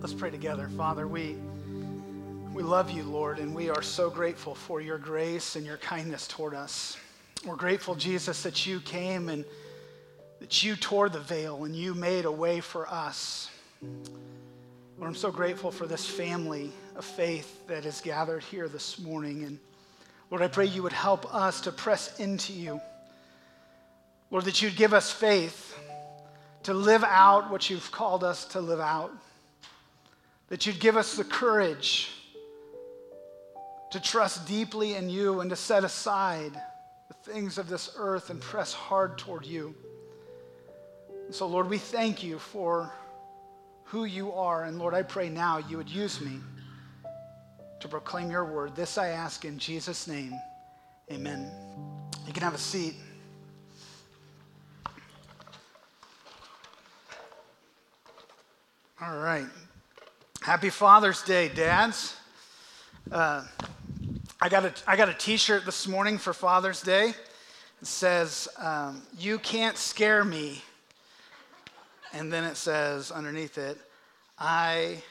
Let's pray together. Father, we, we love you, Lord, and we are so grateful for your grace and your kindness toward us. We're grateful, Jesus, that you came and that you tore the veil and you made a way for us. Lord, I'm so grateful for this family of faith that is gathered here this morning. And Lord, I pray you would help us to press into you. Lord, that you'd give us faith to live out what you've called us to live out. That you'd give us the courage to trust deeply in you and to set aside the things of this earth and press hard toward you. And so, Lord, we thank you for who you are. And Lord, I pray now you would use me to proclaim your word. This I ask in Jesus' name. Amen. You can have a seat. All right. Happy Father's Day, dads. Uh, I got a I got a T-shirt this morning for Father's Day. It says, um, "You can't scare me," and then it says underneath it, "I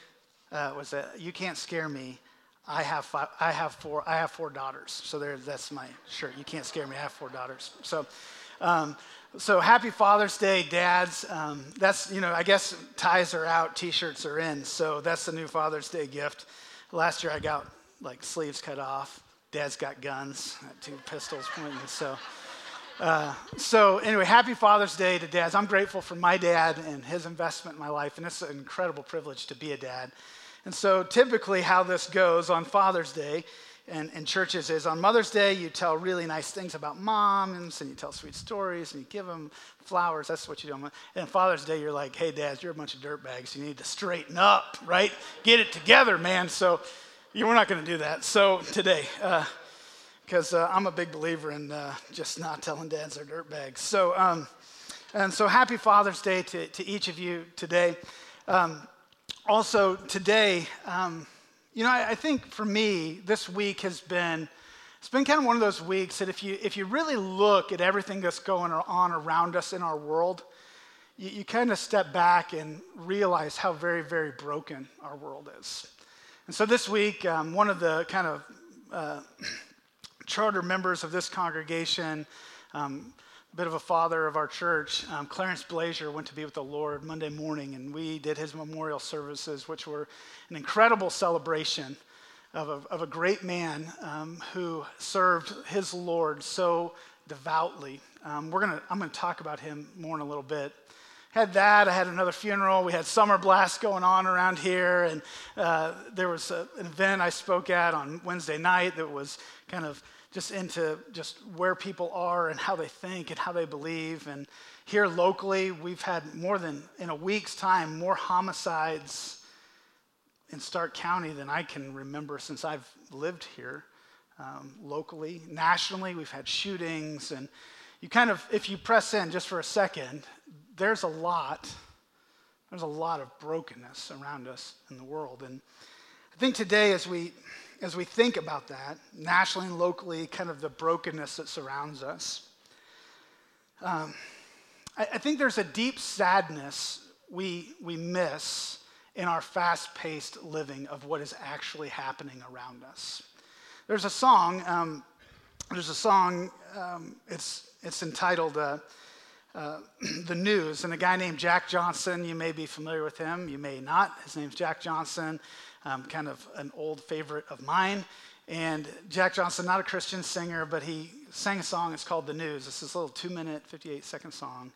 uh, was that you can't scare me. I have five, I have four I have four daughters. So there, that's my shirt. You can't scare me. I have four daughters. So." Um, so happy Father's Day, dads. Um, that's, you know, I guess ties are out, t shirts are in. So that's the new Father's Day gift. Last year I got like sleeves cut off. Dad's got guns, two pistols pointing. So, uh, so anyway, happy Father's Day to dads. I'm grateful for my dad and his investment in my life. And it's an incredible privilege to be a dad. And so typically, how this goes on Father's Day and, and churches is on Mother's Day, you tell really nice things about moms and you tell sweet stories and you give them flowers. That's what you do. And Father's Day, you're like, hey, dads, you're a bunch of dirtbags. You need to straighten up, right? Get it together, man. So you, we're not going to do that. So today, because uh, uh, I'm a big believer in uh, just not telling dads they're dirtbags. So, um, and so happy Father's Day to, to each of you today. Um, also, today, um, you know, I, I, think for me, this week has been, it's been kind of one of those weeks that if you, if you really look at everything that's going on around us in our world, you, you kind of step back and realize how very, very broken our world is. And so this week, um, one of the kind of uh, charter members of this congregation, um, a bit of a father of our church, um, Clarence Blazier, went to be with the Lord Monday morning, and we did his memorial services, which were an incredible celebration of a, of a great man um, who served his Lord so devoutly. Um, we're gonna, I'm going to talk about him more in a little bit. Had that, I had another funeral. We had summer blast going on around here, and uh, there was a, an event I spoke at on Wednesday night that was kind of just into just where people are and how they think and how they believe. And here locally, we've had more than, in a week's time, more homicides in Stark County than I can remember since I've lived here. Um, locally, nationally, we've had shootings. And you kind of, if you press in just for a second, there's a lot, there's a lot of brokenness around us in the world. And I think today, as we as we think about that, nationally and locally, kind of the brokenness that surrounds us, um, I, I think there's a deep sadness we, we miss in our fast paced living of what is actually happening around us. There's a song, um, there's a song, um, it's, it's entitled uh, uh, The News, and a guy named Jack Johnson, you may be familiar with him, you may not. His name's Jack Johnson um, kind of an old favorite of mine. And Jack Johnson, not a Christian singer, but he sang a song. It's called The News. It's this little two minute, 58 second song.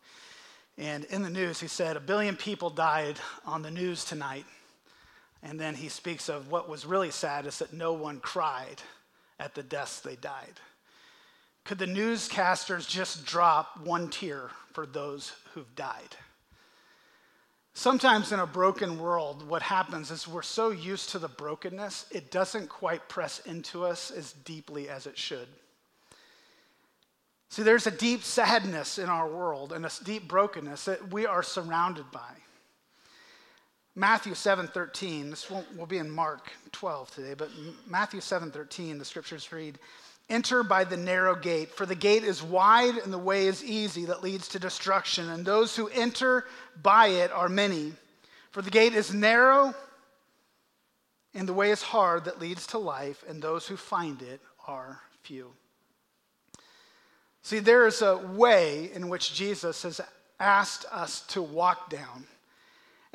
And in the news, he said, A billion people died on the news tonight. And then he speaks of what was really sad is that no one cried at the deaths they died. Could the newscasters just drop one tear for those who've died? Sometimes in a broken world, what happens is we're so used to the brokenness, it doesn't quite press into us as deeply as it should. See, there's a deep sadness in our world and a deep brokenness that we are surrounded by. Matthew 7:13, this will be in Mark 12 today, but Matthew 7:13, the scriptures read, Enter by the narrow gate, for the gate is wide and the way is easy that leads to destruction, and those who enter by it are many. For the gate is narrow and the way is hard that leads to life, and those who find it are few. See, there is a way in which Jesus has asked us to walk down.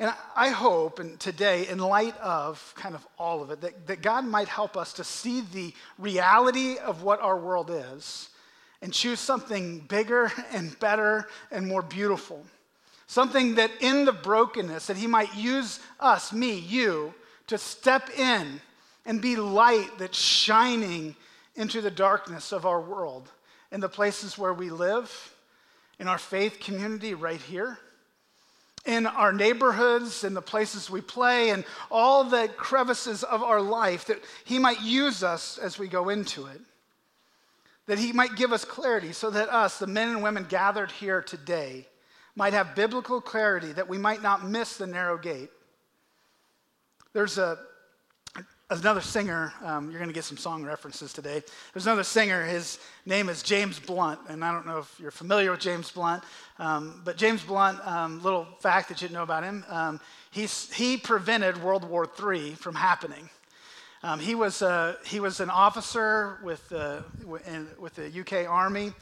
And I hope, and today, in light of kind of all of it, that, that God might help us to see the reality of what our world is and choose something bigger and better and more beautiful. Something that in the brokenness, that He might use us, me, you, to step in and be light that's shining into the darkness of our world in the places where we live, in our faith community right here, in our neighborhoods, in the places we play, and all the crevices of our life, that He might use us as we go into it. That He might give us clarity so that us, the men and women gathered here today, might have biblical clarity, that we might not miss the narrow gate. There's a, another singer, um, you're going to get some song references today. There's another singer, his name is James Blunt, and I don't know if you're familiar with James Blunt, um, but James Blunt, um, little fact that you didn't know about him, um, he prevented World War III from happening. Um, he, was, uh, he was an officer with, uh, in, with the UK Army.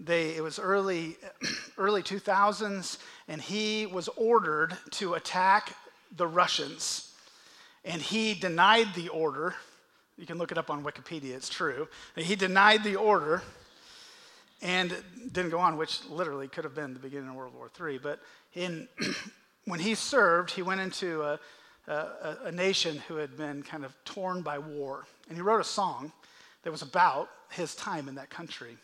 They, it was early, early 2000s, and he was ordered to attack the Russians and he denied the order. You can look it up on Wikipedia, it's true. He denied the order and didn't go on, which literally could have been the beginning of World War III. But in, when he served, he went into a, a, a nation who had been kind of torn by war. And he wrote a song that was about his time in that country.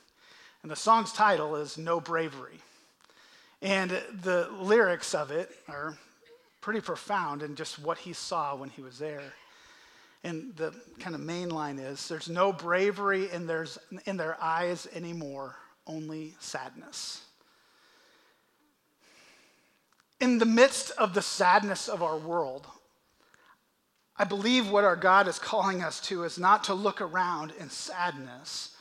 And the song's title is No Bravery. And the lyrics of it are pretty profound in just what he saw when he was there. And the kind of main line is there's no bravery in, in their eyes anymore, only sadness. In the midst of the sadness of our world, I believe what our God is calling us to is not to look around in sadness,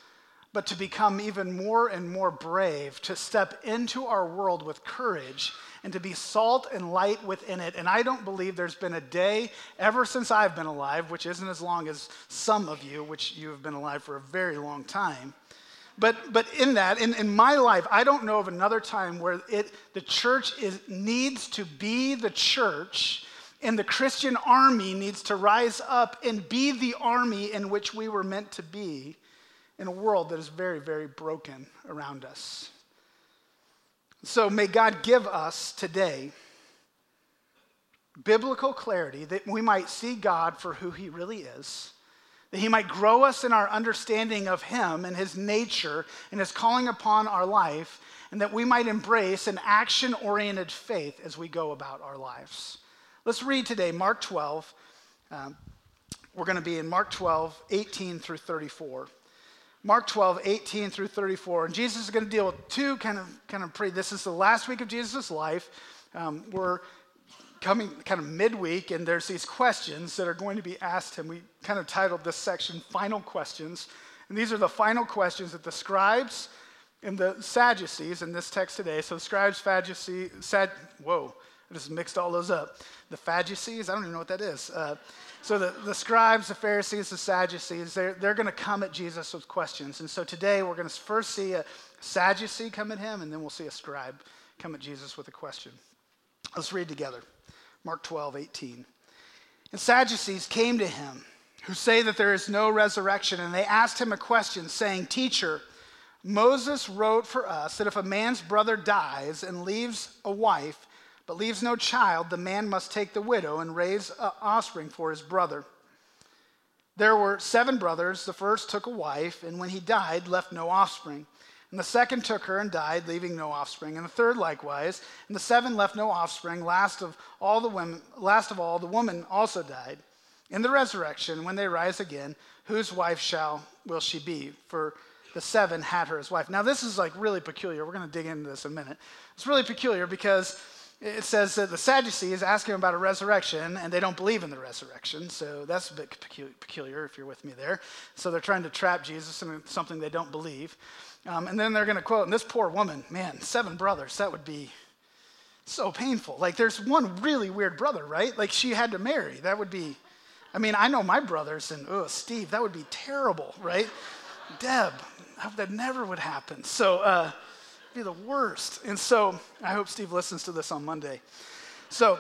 but to become even more and more brave, to step into our world with courage and to be salt and light within it. And I don't believe there's been a day ever since I've been alive, which isn't as long as some of you, which you have been alive for a very long time. But, but in that, in, in my life, I don't know of another time where it, the church is, needs to be the church and the Christian army needs to rise up and be the army in which we were meant to be in a world that is very, very broken around us. So may God give us today biblical clarity that we might see God for who he really is, that he might grow us in our understanding of him and his nature and his calling upon our life, and that we might embrace an action oriented faith as we go about our lives. Let's read today Mark 12. Um, we're going to be in Mark 12, 18 through 34. Mark 12, 18 through 34. And Jesus is going to deal with two kind of, kind of pre, this is the last week of Jesus' life. Um, we're coming kind of midweek, and there's these questions that are going to be asked him. We kind of titled this section Final Questions. And these are the final questions that the scribes and the Sadducees in this text today. So, scribes, Sadducees, Sad, whoa, I just mixed all those up. The Sadducees, I don't even know what that is. Uh, so the, the scribes, the Pharisees, the Sadducees, they're, they're going to come at Jesus with questions. And so today we're going to first see a Sadducee come at him, and then we'll see a scribe come at Jesus with a question. Let's read together. Mark 12, 18. And Sadducees came to him, who say that there is no resurrection, and they asked him a question, saying, Teacher, Moses wrote for us that if a man's brother dies and leaves a wife, but leaves no child, the man must take the widow and raise offspring for his brother. There were seven brothers. The first took a wife, and when he died, left no offspring. And the second took her and died, leaving no offspring. And the third likewise. And the seven left no offspring. Last of all the women, last of all, the woman also died. In the resurrection, when they rise again, whose wife shall will she be? For the seven had her as wife. Now this is like really peculiar. We're going to dig into this in a minute. It's really peculiar because it says that the Sadducees ask him about a resurrection, and they don't believe in the resurrection. So that's a bit peculiar if you're with me there. So they're trying to trap Jesus in something they don't believe. Um, and then they're going to quote, and this poor woman, man, seven brothers, that would be so painful. Like there's one really weird brother, right? Like she had to marry. That would be, I mean, I know my brothers, and oh, Steve, that would be terrible, right? Deb, that never would happen. So, uh, be the worst. And so, I hope Steve listens to this on Monday. So,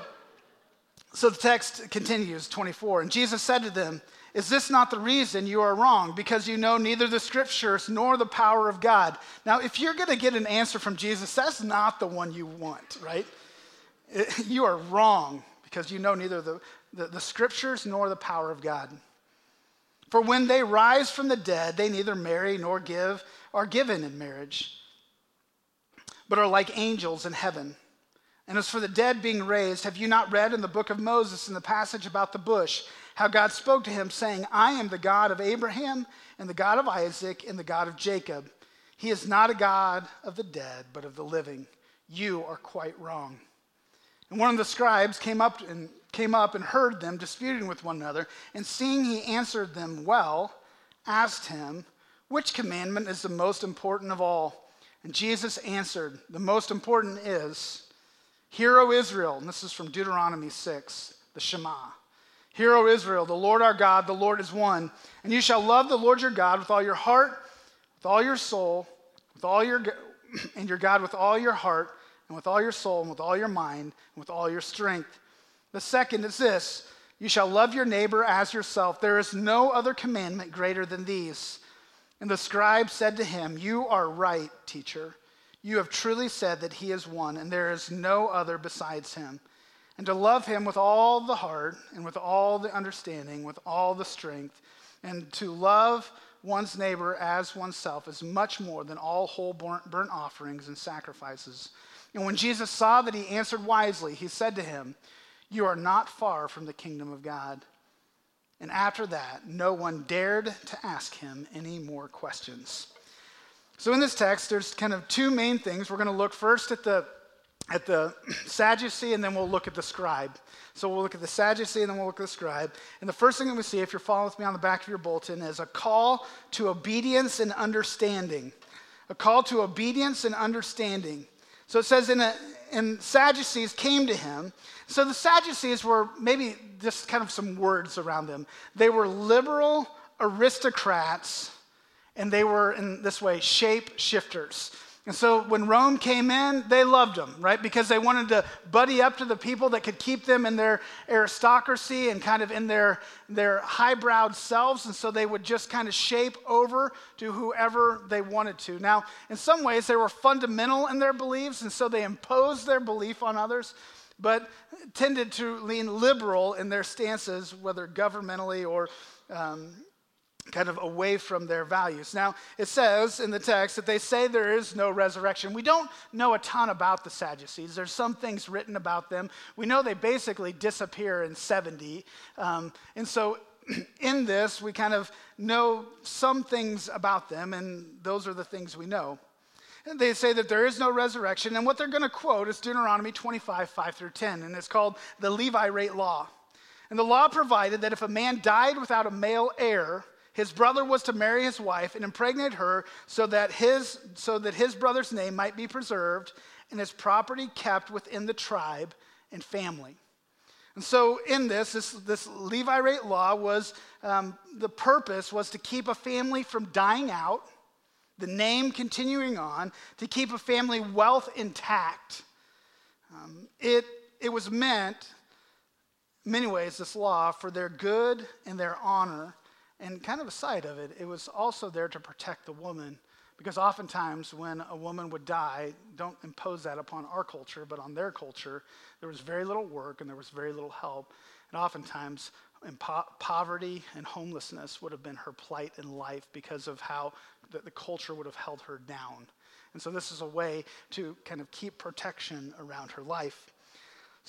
so the text continues, 24. And Jesus said to them, Is this not the reason you are wrong? Because you know neither the scriptures nor the power of God. Now, if you're going to get an answer from Jesus, that's not the one you want, right? You are wrong because you know neither the, the, the scriptures nor the power of God. For when they rise from the dead, they neither marry nor give are given in marriage, but are like angels in heaven. And as for the dead being raised, have you not read in the book of Moses in the passage about the bush how God spoke to him, saying, I am the God of Abraham and the God of Isaac and the God of Jacob? He is not a God of the dead, but of the living. You are quite wrong. And one of the scribes came up and came up and heard them disputing with one another, and seeing he answered them well, asked him, Which commandment is the most important of all? And Jesus answered, The most important is, Hear, O Israel, and this is from Deuteronomy 6, the Shema. Hear, O Israel, the Lord our God, the Lord is one. And you shall love the Lord your God with all your heart, with all your soul, with all your and your God with all your heart, and with all your soul, and with all your mind, and with all your strength. The second is this you shall love your neighbor as yourself. There is no other commandment greater than these. And the scribe said to him, You are right, teacher. You have truly said that he is one, and there is no other besides him. And to love him with all the heart, and with all the understanding, with all the strength, and to love one's neighbor as oneself is much more than all whole burnt offerings and sacrifices. And when Jesus saw that he answered wisely, he said to him, You are not far from the kingdom of God. And after that, no one dared to ask him any more questions. So in this text, there's kind of two main things. We're going to look first at the at the Sadducee, and then we'll look at the scribe. So we'll look at the Sadducee, and then we'll look at the scribe. And the first thing that we see, if you're following with me on the back of your bulletin, is a call to obedience and understanding. A call to obedience and understanding. So it says, in a, and Sadducees came to him. So the Sadducees were maybe just kind of some words around them. They were liberal aristocrats and they were in this way shape shifters. And so when Rome came in, they loved them, right? Because they wanted to buddy up to the people that could keep them in their aristocracy and kind of in their, their highbrowed selves. And so they would just kind of shape over to whoever they wanted to. Now, in some ways, they were fundamental in their beliefs, and so they imposed their belief on others, but tended to lean liberal in their stances, whether governmentally or um, kind of away from their values. Now, it says in the text that they say there is no resurrection. We don't know a ton about the Sadducees. There's some things written about them. We know they basically disappear in 70. Um, and so, in this, we kind of know some things about them, and those are the things we know. And they say that there is no resurrection, and what they're going to quote is Deuteronomy 25, 5 through 10, and it's called the Levirate Law. And the law provided that if a man died without a male heir, his brother was to marry his wife and impregnate her so that his, so that his brother's name might be preserved and his property kept within the tribe and family. And so, in this, this, this Levirate law was um, the purpose was to keep a family from dying out, the name continuing on, to keep a family wealth intact. Um, it, it was meant, many ways, this law, for their good and their honor and kind of a side of it, it was also there to protect the woman. Because oftentimes, when a woman would die, don't impose that upon our culture, but on their culture, there was very little work and there was very little help. And oftentimes, po- poverty and homelessness would have been her plight in life because of how the, the culture would have held her down. And so, this is a way to kind of keep protection around her life.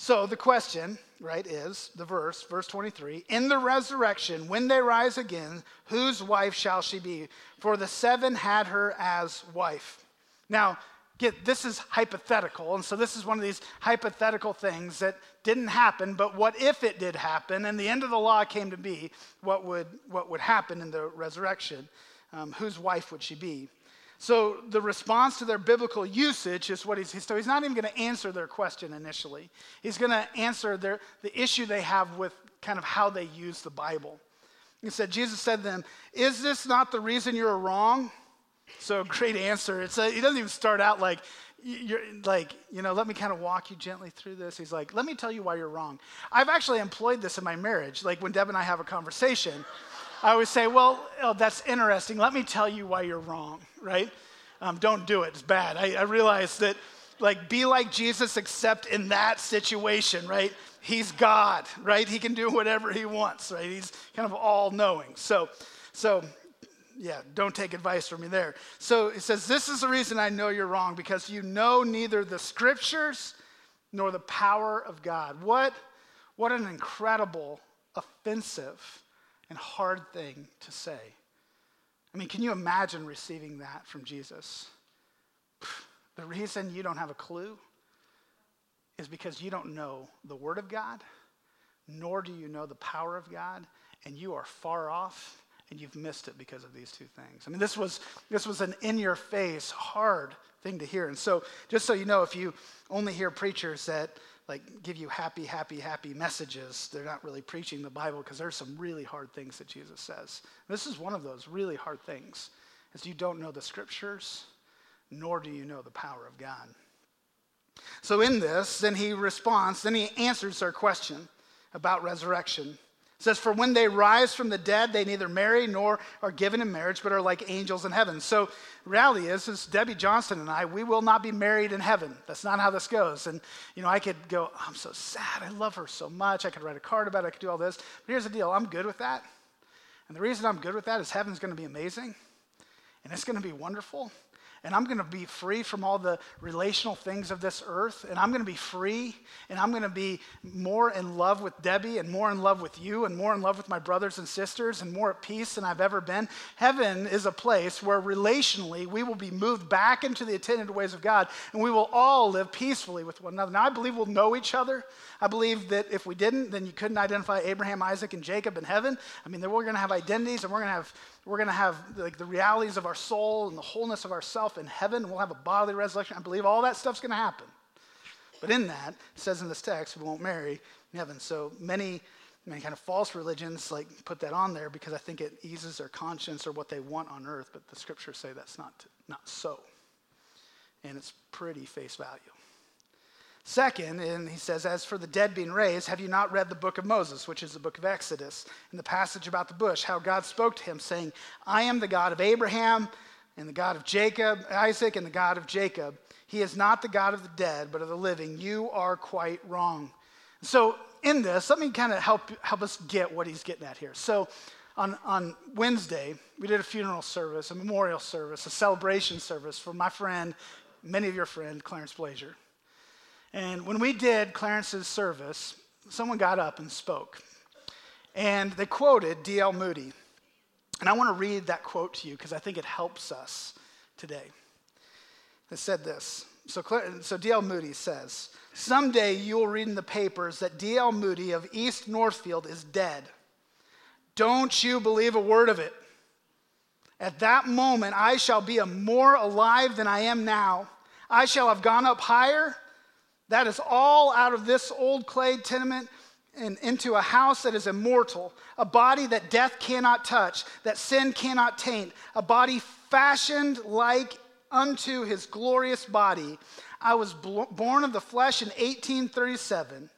So the question, right, is the verse, verse 23 In the resurrection, when they rise again, whose wife shall she be? For the seven had her as wife. Now, get this is hypothetical. And so this is one of these hypothetical things that didn't happen, but what if it did happen and the end of the law came to be? What would, what would happen in the resurrection? Um, whose wife would she be? So the response to their biblical usage is what he's so he's not even going to answer their question initially. He's going to answer their the issue they have with kind of how they use the Bible. He said, Jesus said to them, Is this not the reason you're wrong? So great answer. It's a, he doesn't even start out like, you're like, you know, let me kind of walk you gently through this. He's like, let me tell you why you're wrong. I've actually employed this in my marriage. Like when Deb and I have a conversation, I always say, well, oh, that's interesting. Let me tell you why you're wrong, right? Um, don't do it. It's bad. I, I realize that, like, be like Jesus, except in that situation, right? He's God, right? He can do whatever he wants, right? He's kind of all knowing. So, so yeah, don't take advice from me there. So he says, This is the reason I know you're wrong, because you know neither the scriptures nor the power of God. What, what an incredible, offensive, and hard thing to say. I mean, can you imagine receiving that from Jesus? The reason you don't have a clue is because you don't know the Word of God, nor do you know the power of God, and you are far off and you've missed it because of these two things. I mean, this was, this was an in your face, hard thing to hear. And so, just so you know, if you only hear preachers that like give you happy, happy, happy messages, they're not really preaching the Bible because there's some really hard things that Jesus says. This is one of those really hard things, is you don't know the scriptures, nor do you know the power of God. So in this, then he responds, then he answers their question about resurrection. It says, For when they rise from the dead, they neither marry nor are given in marriage, but are like angels in heaven. So, reality is, is Debbie Johnson and I, we will not be married in heaven. That's not how this goes. And, you know, I could go, oh, I'm so sad. I love her so much. I could write a card about it. I could do all this. But here's the deal I'm good with that. And the reason I'm good with that is heaven's going to be amazing and it's going to be wonderful and I'm going to be free from all the relational things of this earth, and I'm going to be free, and I'm going to be more in love with Debbie, and more in love with you, and more in love with my brothers and sisters, and more at peace than I've ever been. Heaven is a place where relationally we will be moved back into the attended ways of God, and we will all live peacefully with one another. Now, I believe we'll know each other. I believe that if we didn't, then you couldn't identify Abraham, Isaac, and Jacob in heaven. I mean, we're going to have identities, and we're going to have we're going to have like the realities of our soul and the wholeness of ourself in heaven. We'll have a bodily resurrection. I believe all that stuff's going to happen. But in that, it says in this text, we won't marry in heaven. So many, many kind of false religions like put that on there because I think it eases their conscience or what they want on earth. But the scriptures say that's not, not so. And it's pretty face value. Second, and he says, As for the dead being raised, have you not read the book of Moses, which is the book of Exodus, and the passage about the bush, how God spoke to him, saying, I am the God of Abraham, and the God of Jacob, Isaac, and the God of Jacob. He is not the God of the dead, but of the living. You are quite wrong. So, in this, let me kind of help, help us get what he's getting at here. So, on, on Wednesday, we did a funeral service, a memorial service, a celebration service for my friend, many of your friend, Clarence Blazer. And when we did Clarence's service, someone got up and spoke. And they quoted D.L. Moody. And I want to read that quote to you because I think it helps us today. It said this. So, so D.L. Moody says, Someday you will read in the papers that D.L. Moody of East Northfield is dead. Don't you believe a word of it. At that moment, I shall be more alive than I am now. I shall have gone up higher that is all out of this old clay tenement and into a house that is immortal, a body that death cannot touch, that sin cannot taint, a body fashioned like unto his glorious body. I was born of the flesh in 1837.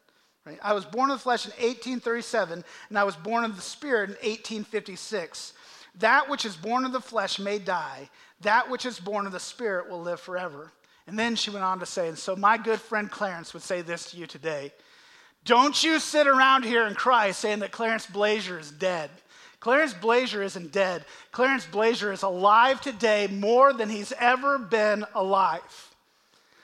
Right? I was born of the flesh in 1837, and I was born of the spirit in 1856. That which is born of the flesh may die, that which is born of the spirit will live forever. And then she went on to say, and so my good friend Clarence would say this to you today Don't you sit around here and cry saying that Clarence Blazer is dead. Clarence Blazer isn't dead. Clarence Blazer is alive today more than he's ever been alive.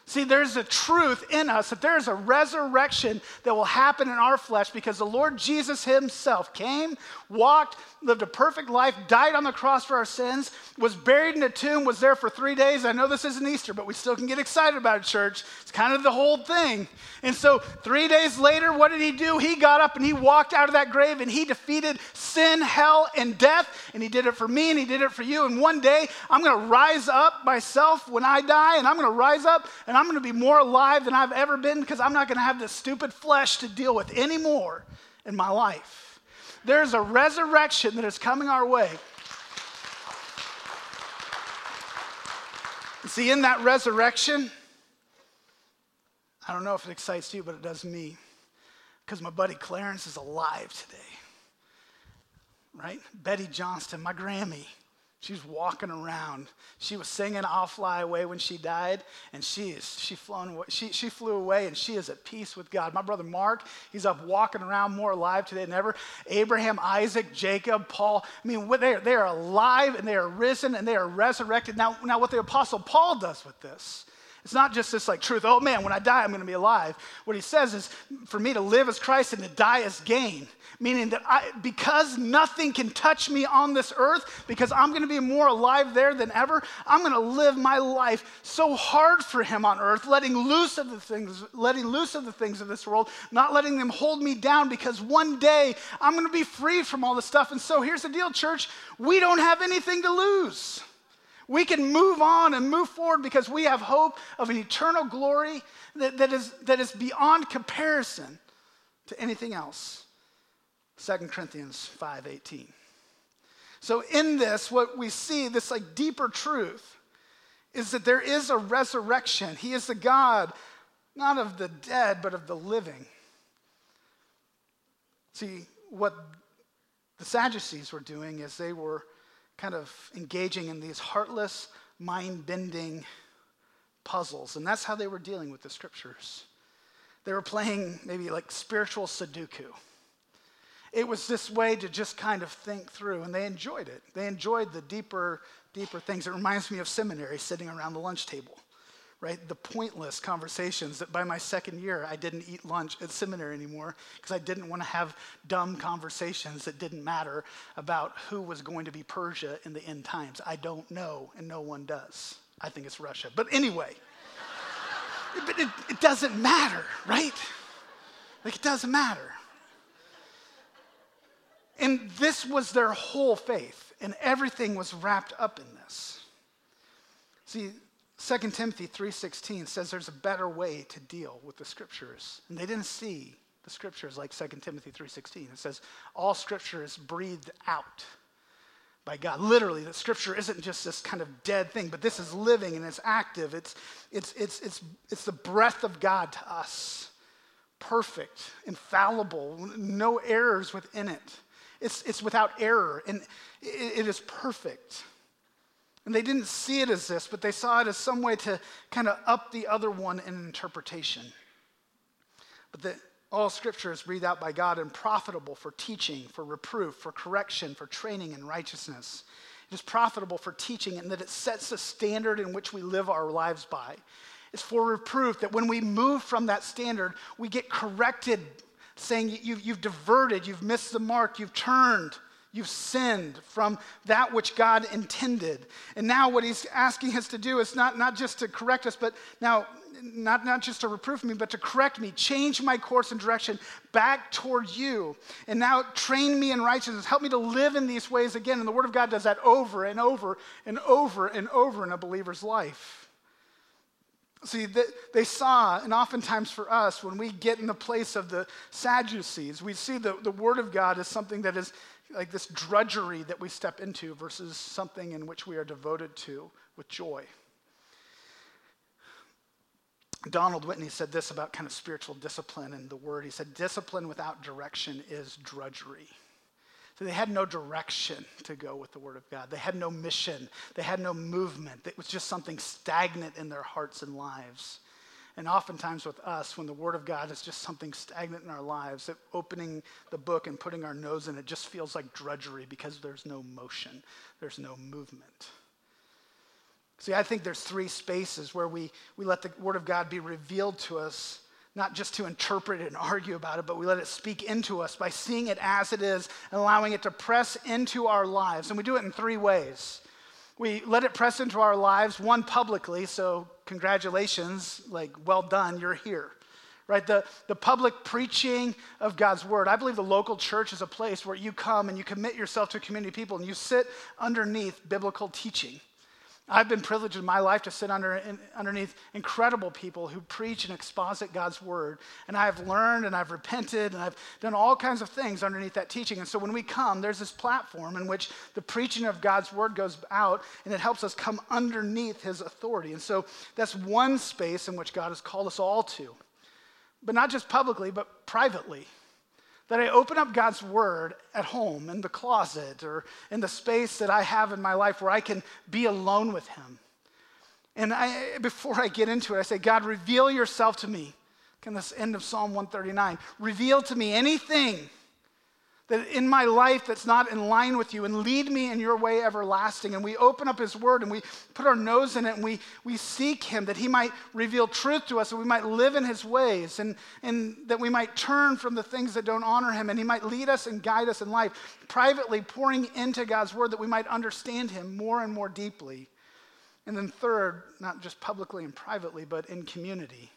See, there's a truth in us that there is a resurrection that will happen in our flesh because the Lord Jesus Himself came, walked, lived a perfect life, died on the cross for our sins, was buried in a tomb, was there for three days. I know this isn't Easter, but we still can get excited about it, church. It's kind of the whole thing. And so, three days later, what did He do? He got up and He walked out of that grave and He defeated sin, hell, and death. And He did it for me and He did it for you. And one day, I'm going to rise up myself when I die, and I'm going to rise up and and I'm going to be more alive than I've ever been because I'm not going to have this stupid flesh to deal with anymore in my life. There's a resurrection that is coming our way. See, in that resurrection, I don't know if it excites you, but it does me. Because my buddy Clarence is alive today. Right? Betty Johnston, my Grammy. She's walking around. She was singing I'll Fly Away when she died, and she is she flown. She, she flew away and she is at peace with God. My brother Mark, he's up walking around more alive today than ever. Abraham, Isaac, Jacob, Paul. I mean, they are, they are alive and they are risen and they are resurrected. Now, now what the apostle Paul does with this it's not just this like truth, oh man, when I die, I'm going to be alive. What he says is for me to live as Christ and to die as gain, meaning that I, because nothing can touch me on this earth, because I'm going to be more alive there than ever, I'm going to live my life so hard for him on earth, letting loose of the things, letting loose of the things of this world, not letting them hold me down, because one day I'm going to be free from all this stuff. And so here's the deal, church we don't have anything to lose. We can move on and move forward because we have hope of an eternal glory that, that, is, that is beyond comparison to anything else. 2 Corinthians 5:18. So in this, what we see, this like deeper truth, is that there is a resurrection. He is the God, not of the dead, but of the living. See, what the Sadducees were doing is they were kind of engaging in these heartless, mind bending puzzles. And that's how they were dealing with the scriptures. They were playing maybe like spiritual Sudoku. It was this way to just kind of think through, and they enjoyed it. They enjoyed the deeper, deeper things. It reminds me of seminary sitting around the lunch table right? The pointless conversations that by my second year, I didn't eat lunch at seminary anymore because I didn't want to have dumb conversations that didn't matter about who was going to be Persia in the end times. I don't know, and no one does. I think it's Russia. But anyway, but it, it doesn't matter, right? Like, it doesn't matter. And this was their whole faith, and everything was wrapped up in this. See, 2 Timothy 3:16 says there's a better way to deal with the scriptures. And they didn't see the scriptures like 2 Timothy 3:16. It says all scripture is breathed out by God. Literally, the scripture isn't just this kind of dead thing, but this is living and it's active. It's it's it's it's it's the breath of God to us. Perfect, infallible, no errors within it. It's, it's without error and it, it is perfect. And they didn't see it as this, but they saw it as some way to kind of up the other one in interpretation. But that all scripture is breathed out by God and profitable for teaching, for reproof, for correction, for training in righteousness. It is profitable for teaching in that it sets a standard in which we live our lives by. It's for reproof that when we move from that standard, we get corrected, saying you, have diverted, you've missed the mark, you've turned. You've sinned from that which God intended. And now, what he's asking us to do is not, not just to correct us, but now, not, not just to reprove me, but to correct me, change my course and direction back toward you. And now, train me in righteousness. Help me to live in these ways again. And the Word of God does that over and over and over and over in a believer's life. See, they saw, and oftentimes for us, when we get in the place of the Sadducees, we see the, the Word of God as something that is like this drudgery that we step into versus something in which we are devoted to with joy. Donald Whitney said this about kind of spiritual discipline and the word. He said, Discipline without direction is drudgery. So they had no direction to go with the Word of God. They had no mission. They had no movement. It was just something stagnant in their hearts and lives. And oftentimes with us, when the Word of God is just something stagnant in our lives, that opening the book and putting our nose in it just feels like drudgery because there's no motion, there's no movement. See, I think there's three spaces where we, we let the Word of God be revealed to us, not just to interpret it and argue about it, but we let it speak into us by seeing it as it is and allowing it to press into our lives. And we do it in three ways. We let it press into our lives, one publicly, so congratulations, like, well done, you're here. Right? The, the public preaching of God's word. I believe the local church is a place where you come and you commit yourself to a community of people and you sit underneath biblical teaching. I've been privileged in my life to sit under, in, underneath incredible people who preach and exposit God's word. And I've learned and I've repented and I've done all kinds of things underneath that teaching. And so when we come, there's this platform in which the preaching of God's word goes out and it helps us come underneath his authority. And so that's one space in which God has called us all to. But not just publicly, but privately that I open up God's word at home, in the closet, or in the space that I have in my life where I can be alone with Him. And I, before I get into it, I say, God, reveal yourself to me. In this end of Psalm 139, reveal to me anything that in my life that's not in line with you and lead me in your way everlasting. And we open up his word and we put our nose in it and we, we seek him that he might reveal truth to us and we might live in his ways and, and that we might turn from the things that don't honor him and he might lead us and guide us in life, privately pouring into God's word that we might understand him more and more deeply. And then, third, not just publicly and privately, but in community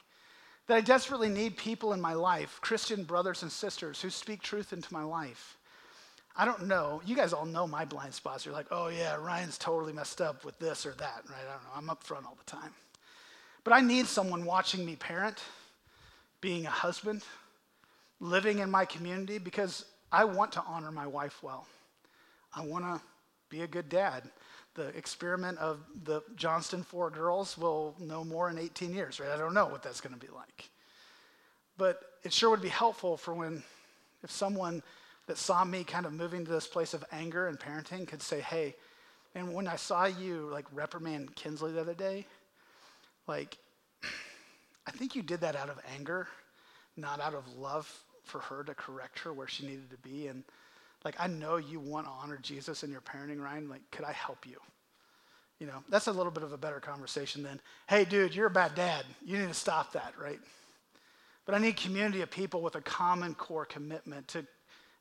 that I desperately need people in my life, Christian brothers and sisters, who speak truth into my life. I don't know. You guys all know my blind spots. You're like, oh, yeah, Ryan's totally messed up with this or that, right? I don't know. I'm up front all the time. But I need someone watching me parent, being a husband, living in my community, because I want to honor my wife well. I want to be a good dad the experiment of the Johnston Four Girls will know more in 18 years, right? I don't know what that's going to be like. But it sure would be helpful for when, if someone that saw me kind of moving to this place of anger and parenting could say, hey, and when I saw you like reprimand Kinsley the other day, like, I think you did that out of anger, not out of love for her to correct her where she needed to be. And like, I know you want to honor Jesus in your parenting, Ryan. Like, could I help you? You know, that's a little bit of a better conversation than, hey, dude, you're a bad dad. You need to stop that, right? But I need community of people with a common core commitment to, and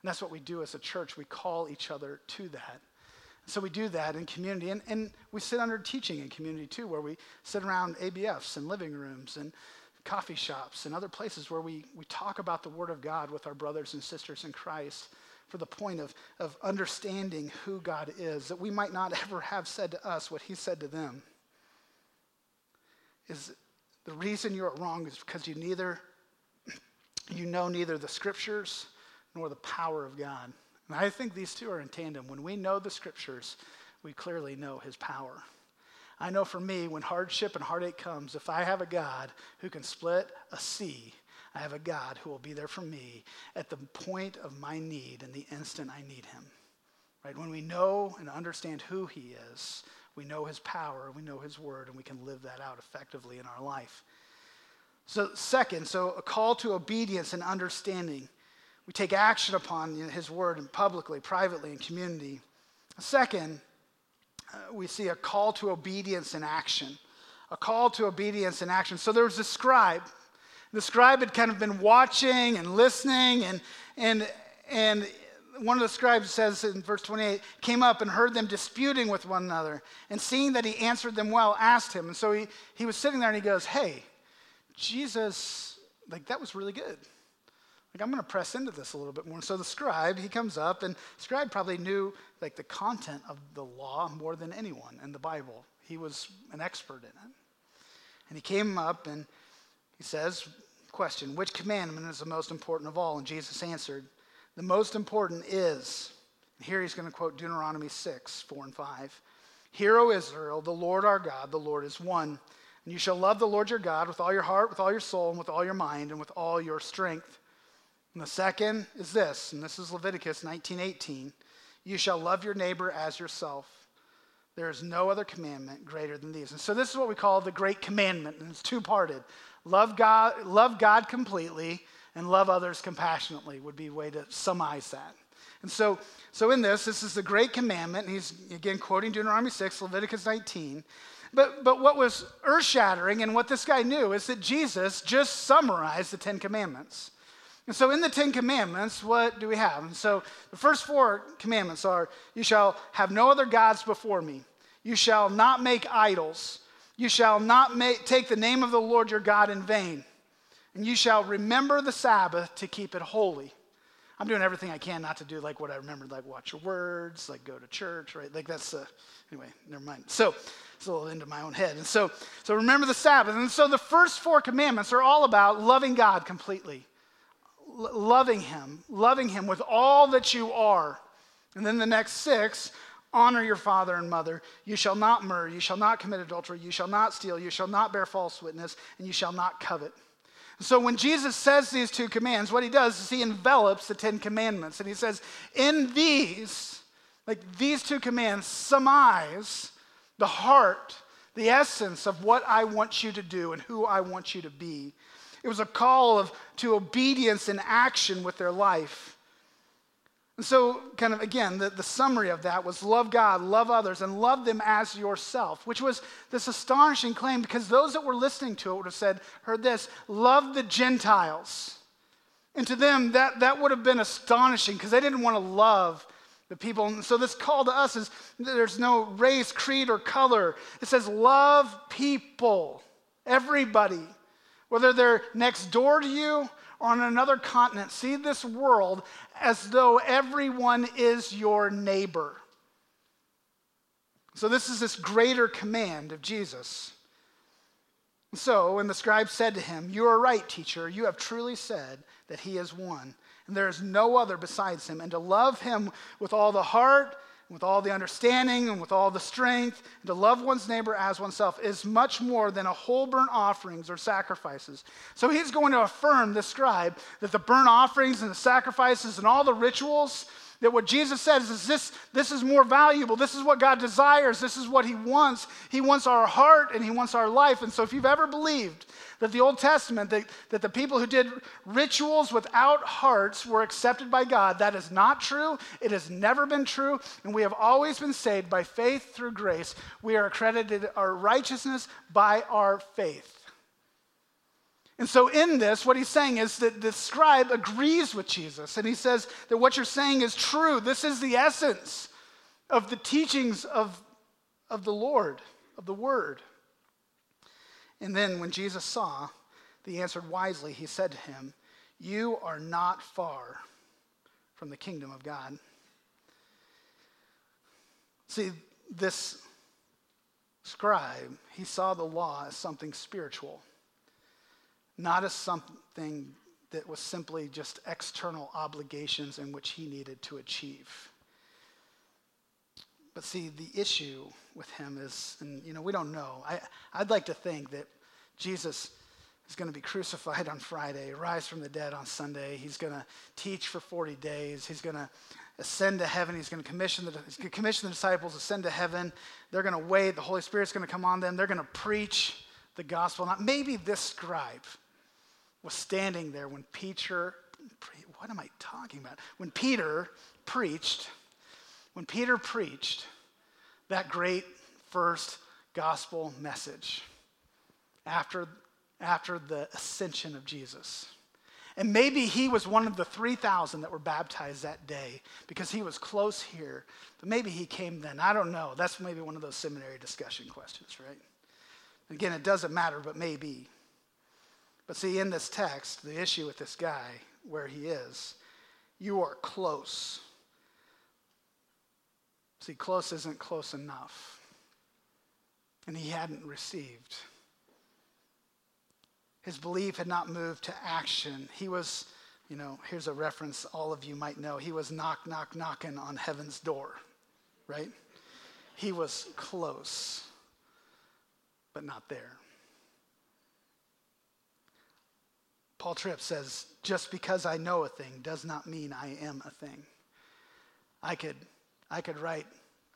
that's what we do as a church. We call each other to that. So we do that in community, and, and we sit under teaching in community too, where we sit around ABFs and living rooms and coffee shops and other places where we, we talk about the Word of God with our brothers and sisters in Christ for the point of, of understanding who God is, that we might not ever have said to us what he said to them. Is the reason you're wrong is because you neither you know neither the scriptures nor the power of God. And I think these two are in tandem. When we know the scriptures, we clearly know his power. I know for me, when hardship and heartache comes, if I have a God who can split a sea I have a God who will be there for me at the point of my need and the instant I need him. Right? When we know and understand who he is, we know his power, we know his word, and we can live that out effectively in our life. So, second, so a call to obedience and understanding. We take action upon his word and publicly, privately, in community. Second, uh, we see a call to obedience and action. A call to obedience and action. So there was a scribe the scribe had kind of been watching and listening, and, and, and one of the scribes says in verse 28 came up and heard them disputing with one another, and seeing that he answered them well, asked him. And so he, he was sitting there and he goes, Hey, Jesus, like that was really good. Like I'm going to press into this a little bit more. So the scribe, he comes up, and scribe probably knew like the content of the law more than anyone in the Bible. He was an expert in it. And he came up and he says, question, which commandment is the most important of all? And Jesus answered, the most important is, and here he's going to quote Deuteronomy 6, 4 and 5. Hear, O Israel, the Lord our God, the Lord is one. And you shall love the Lord your God with all your heart, with all your soul, and with all your mind, and with all your strength. And the second is this, and this is Leviticus 19:18. You shall love your neighbor as yourself. There is no other commandment greater than these. And so this is what we call the great commandment, and it's two-parted. Love God, love God completely and love others compassionately would be a way to summarize that. And so, so in this, this is the great commandment. And he's again quoting Deuteronomy 6, Leviticus 19. But, but what was earth shattering and what this guy knew is that Jesus just summarized the Ten Commandments. And so in the Ten Commandments, what do we have? And so the first four commandments are You shall have no other gods before me, you shall not make idols. You shall not make, take the name of the Lord your God in vain, and you shall remember the Sabbath to keep it holy. I'm doing everything I can not to do like what I remembered, like watch your words, like go to church, right? Like that's, uh, anyway, never mind. So it's a little into my own head. And so, so remember the Sabbath. And so the first four commandments are all about loving God completely, L- loving Him, loving Him with all that you are. And then the next six honor your father and mother. You shall not murder. You shall not commit adultery. You shall not steal. You shall not bear false witness. And you shall not covet. So when Jesus says these two commands, what he does is he envelops the Ten Commandments. And he says, in these, like these two commands, surmise the heart, the essence of what I want you to do and who I want you to be. It was a call of, to obedience and action with their life. And so, kind of again, the, the summary of that was love God, love others, and love them as yourself, which was this astonishing claim because those that were listening to it would have said, heard this, love the Gentiles. And to them, that, that would have been astonishing because they didn't want to love the people. And so, this call to us is there's no race, creed, or color. It says, love people, everybody, whether they're next door to you on another continent see this world as though everyone is your neighbor. So, this is this greater command of Jesus. So, when the scribe said to him, You are right, teacher, you have truly said that he is one, and there is no other besides him, and to love him with all the heart with all the understanding and with all the strength, to love one's neighbor as oneself is much more than a whole burnt offerings or sacrifices. So he's going to affirm, the scribe, that the burnt offerings and the sacrifices and all the rituals, that what Jesus says is this, this is more valuable. This is what God desires. This is what he wants. He wants our heart and he wants our life. And so if you've ever believed that the Old Testament, that, that the people who did rituals without hearts were accepted by God. That is not true. It has never been true. And we have always been saved by faith through grace. We are accredited our righteousness by our faith. And so, in this, what he's saying is that the scribe agrees with Jesus, and he says that what you're saying is true. This is the essence of the teachings of, of the Lord, of the Word. And then when Jesus saw he answered wisely, he said to him, You are not far from the kingdom of God. See, this scribe, he saw the law as something spiritual, not as something that was simply just external obligations in which he needed to achieve. But see, the issue with him is, and you know, we don't know. I, I'd like to think that Jesus is going to be crucified on Friday, rise from the dead on Sunday. He's going to teach for 40 days. He's going to ascend to heaven. He's going to commission the, commission the disciples, ascend to heaven. They're going to wait. The Holy Spirit's going to come on them. They're going to preach the gospel. Now, maybe this scribe was standing there when Peter, what am I talking about? When Peter preached when Peter preached that great first gospel message after, after the ascension of Jesus. And maybe he was one of the 3,000 that were baptized that day because he was close here. But maybe he came then. I don't know. That's maybe one of those seminary discussion questions, right? Again, it doesn't matter, but maybe. But see, in this text, the issue with this guy, where he is, you are close See, close isn't close enough. And he hadn't received. His belief had not moved to action. He was, you know, here's a reference all of you might know. He was knock, knock, knocking on heaven's door, right? He was close, but not there. Paul Tripp says, just because I know a thing does not mean I am a thing. I could I could write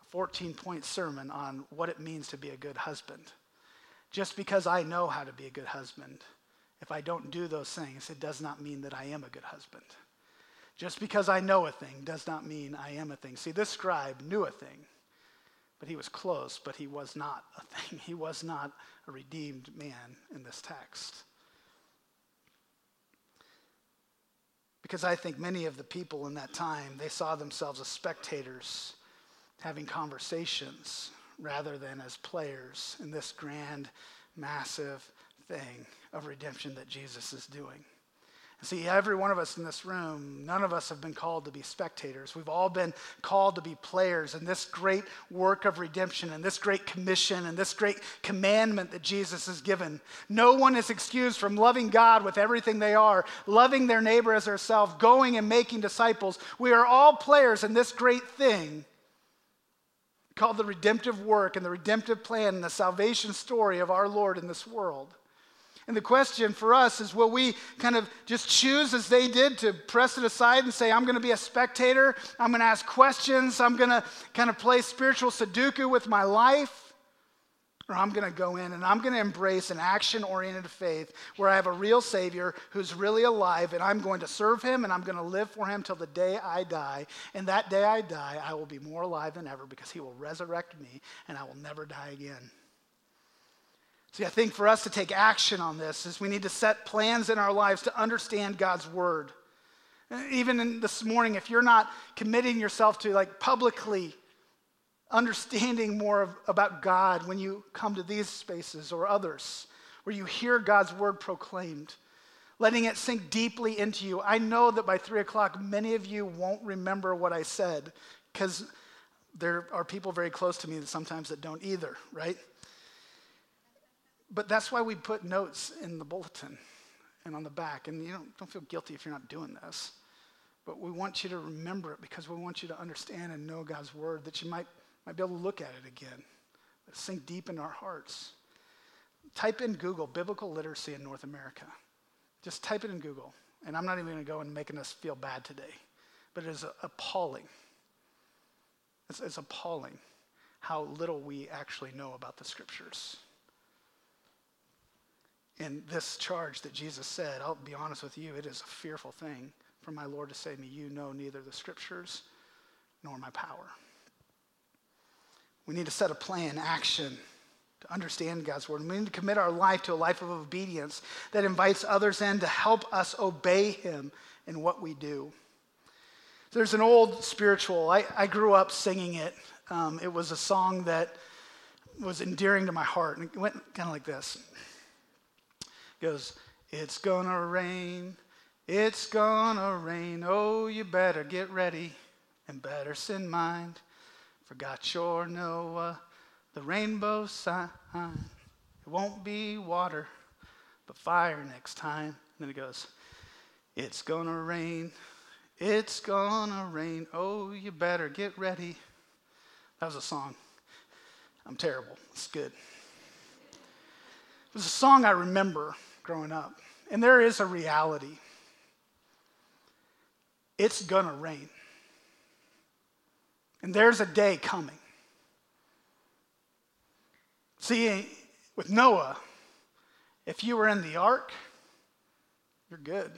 a 14 point sermon on what it means to be a good husband. Just because I know how to be a good husband, if I don't do those things, it does not mean that I am a good husband. Just because I know a thing does not mean I am a thing. See, this scribe knew a thing, but he was close, but he was not a thing. He was not a redeemed man in this text. Because I think many of the people in that time, they saw themselves as spectators having conversations rather than as players in this grand, massive thing of redemption that Jesus is doing. See, every one of us in this room, none of us have been called to be spectators. We've all been called to be players in this great work of redemption and this great commission and this great commandment that Jesus has given. No one is excused from loving God with everything they are, loving their neighbor as themselves, going and making disciples. We are all players in this great thing called the redemptive work and the redemptive plan and the salvation story of our Lord in this world. And the question for us is will we kind of just choose as they did to press it aside and say, I'm going to be a spectator, I'm going to ask questions, I'm going to kind of play spiritual Sudoku with my life? Or I'm going to go in and I'm going to embrace an action oriented faith where I have a real Savior who's really alive and I'm going to serve Him and I'm going to live for Him till the day I die. And that day I die, I will be more alive than ever because He will resurrect me and I will never die again. See, I think for us to take action on this is we need to set plans in our lives to understand God's word. Even this morning, if you're not committing yourself to like publicly understanding more of, about God when you come to these spaces or others, where you hear God's word proclaimed, letting it sink deeply into you. I know that by three o'clock, many of you won't remember what I said because there are people very close to me that sometimes that don't either, right? But that's why we put notes in the bulletin and on the back. And you don't, don't feel guilty if you're not doing this. But we want you to remember it because we want you to understand and know God's word that you might, might be able to look at it again, sink deep in our hearts. Type in Google, biblical literacy in North America. Just type it in Google. And I'm not even going to go and making us feel bad today, but it is appalling. It's, it's appalling how little we actually know about the scriptures in this charge that Jesus said, I'll be honest with you, it is a fearful thing for my Lord to say to me, You know neither the scriptures nor my power. We need to set a plan, action to understand God's word. We need to commit our life to a life of obedience that invites others in to help us obey Him in what we do. There's an old spiritual, I, I grew up singing it. Um, it was a song that was endearing to my heart, and it went kind of like this goes, It's gonna rain, it's gonna rain. Oh, you better get ready and better send mind. Forgot your Noah, the rainbow sign. It won't be water, but fire next time. And then it goes, It's gonna rain, it's gonna rain. Oh, you better get ready. That was a song. I'm terrible. It's good. It was a song I remember growing up. And there is a reality it's going to rain. And there's a day coming. See, with Noah, if you were in the ark, you're good.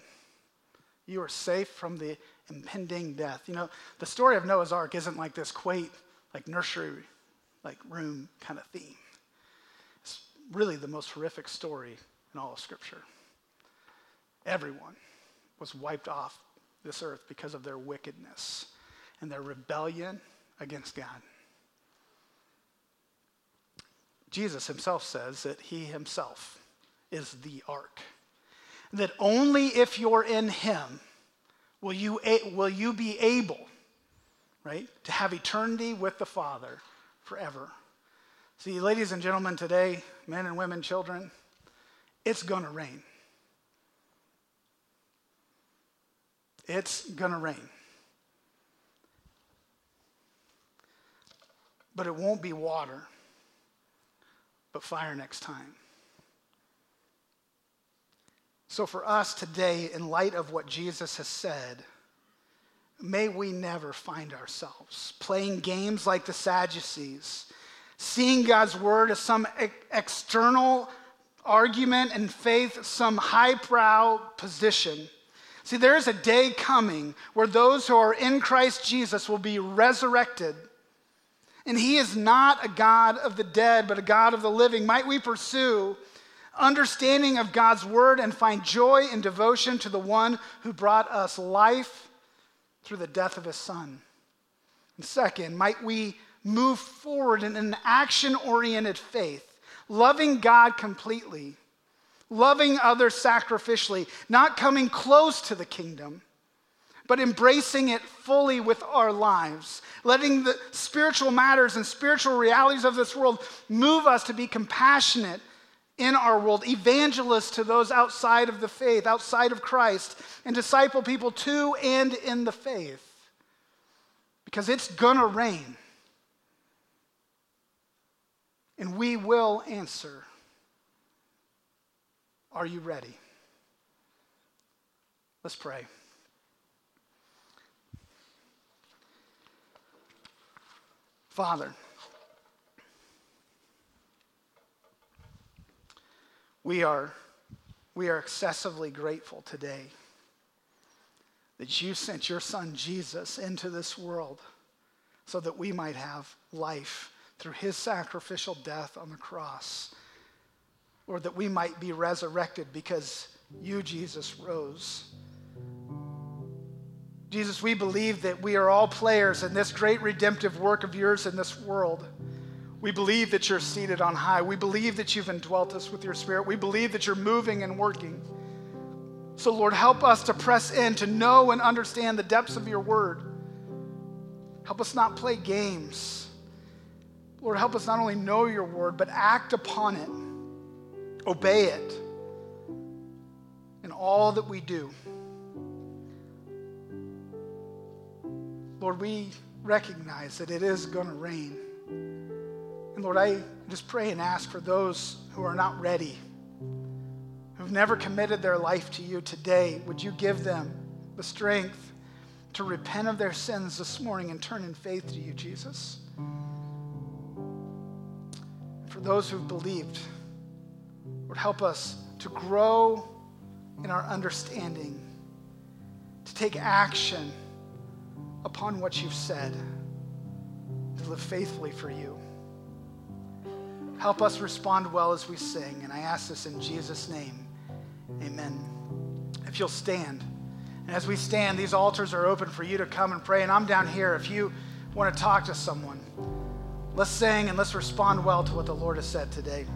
You are safe from the impending death. You know, the story of Noah's ark isn't like this quaint, like nursery, like room kind of theme. It's really the most horrific story in all of Scripture. Everyone was wiped off this earth because of their wickedness and their rebellion against God. Jesus himself says that he himself is the ark. That only if you're in him will you, will you be able, right, to have eternity with the Father forever. See, ladies and gentlemen, today, men and women, children, it's going to rain. It's going to rain. But it won't be water, but fire next time. So, for us today, in light of what Jesus has said, may we never find ourselves playing games like the Sadducees, seeing God's word as some external argument and faith some highbrow position. See, there is a day coming where those who are in Christ Jesus will be resurrected. And he is not a God of the dead, but a God of the living. Might we pursue understanding of God's word and find joy and devotion to the one who brought us life through the death of his son? And second, might we move forward in an action oriented faith loving God completely, loving others sacrificially, not coming close to the kingdom, but embracing it fully with our lives, letting the spiritual matters and spiritual realities of this world move us to be compassionate in our world, evangelists to those outside of the faith, outside of Christ, and disciple people to and in the faith. Because it's gonna rain. And we will answer. Are you ready? Let's pray. Father, We are, we are excessively grateful today that you sent your son Jesus into this world so that we might have life through his sacrificial death on the cross. Lord, that we might be resurrected because you, Jesus, rose. Jesus, we believe that we are all players in this great redemptive work of yours in this world. We believe that you're seated on high. We believe that you've indwelt us with your spirit. We believe that you're moving and working. So, Lord, help us to press in, to know and understand the depths of your word. Help us not play games. Lord, help us not only know your word, but act upon it, obey it in all that we do. Lord, we recognize that it is going to rain. And Lord, I just pray and ask for those who are not ready, who've never committed their life to you today, would you give them the strength to repent of their sins this morning and turn in faith to you, Jesus? Those who've believed, Lord, help us to grow in our understanding, to take action upon what you've said, to live faithfully for you. Help us respond well as we sing. And I ask this in Jesus' name. Amen. If you'll stand. And as we stand, these altars are open for you to come and pray. And I'm down here if you want to talk to someone. Let's sing and let's respond well to what the Lord has said today.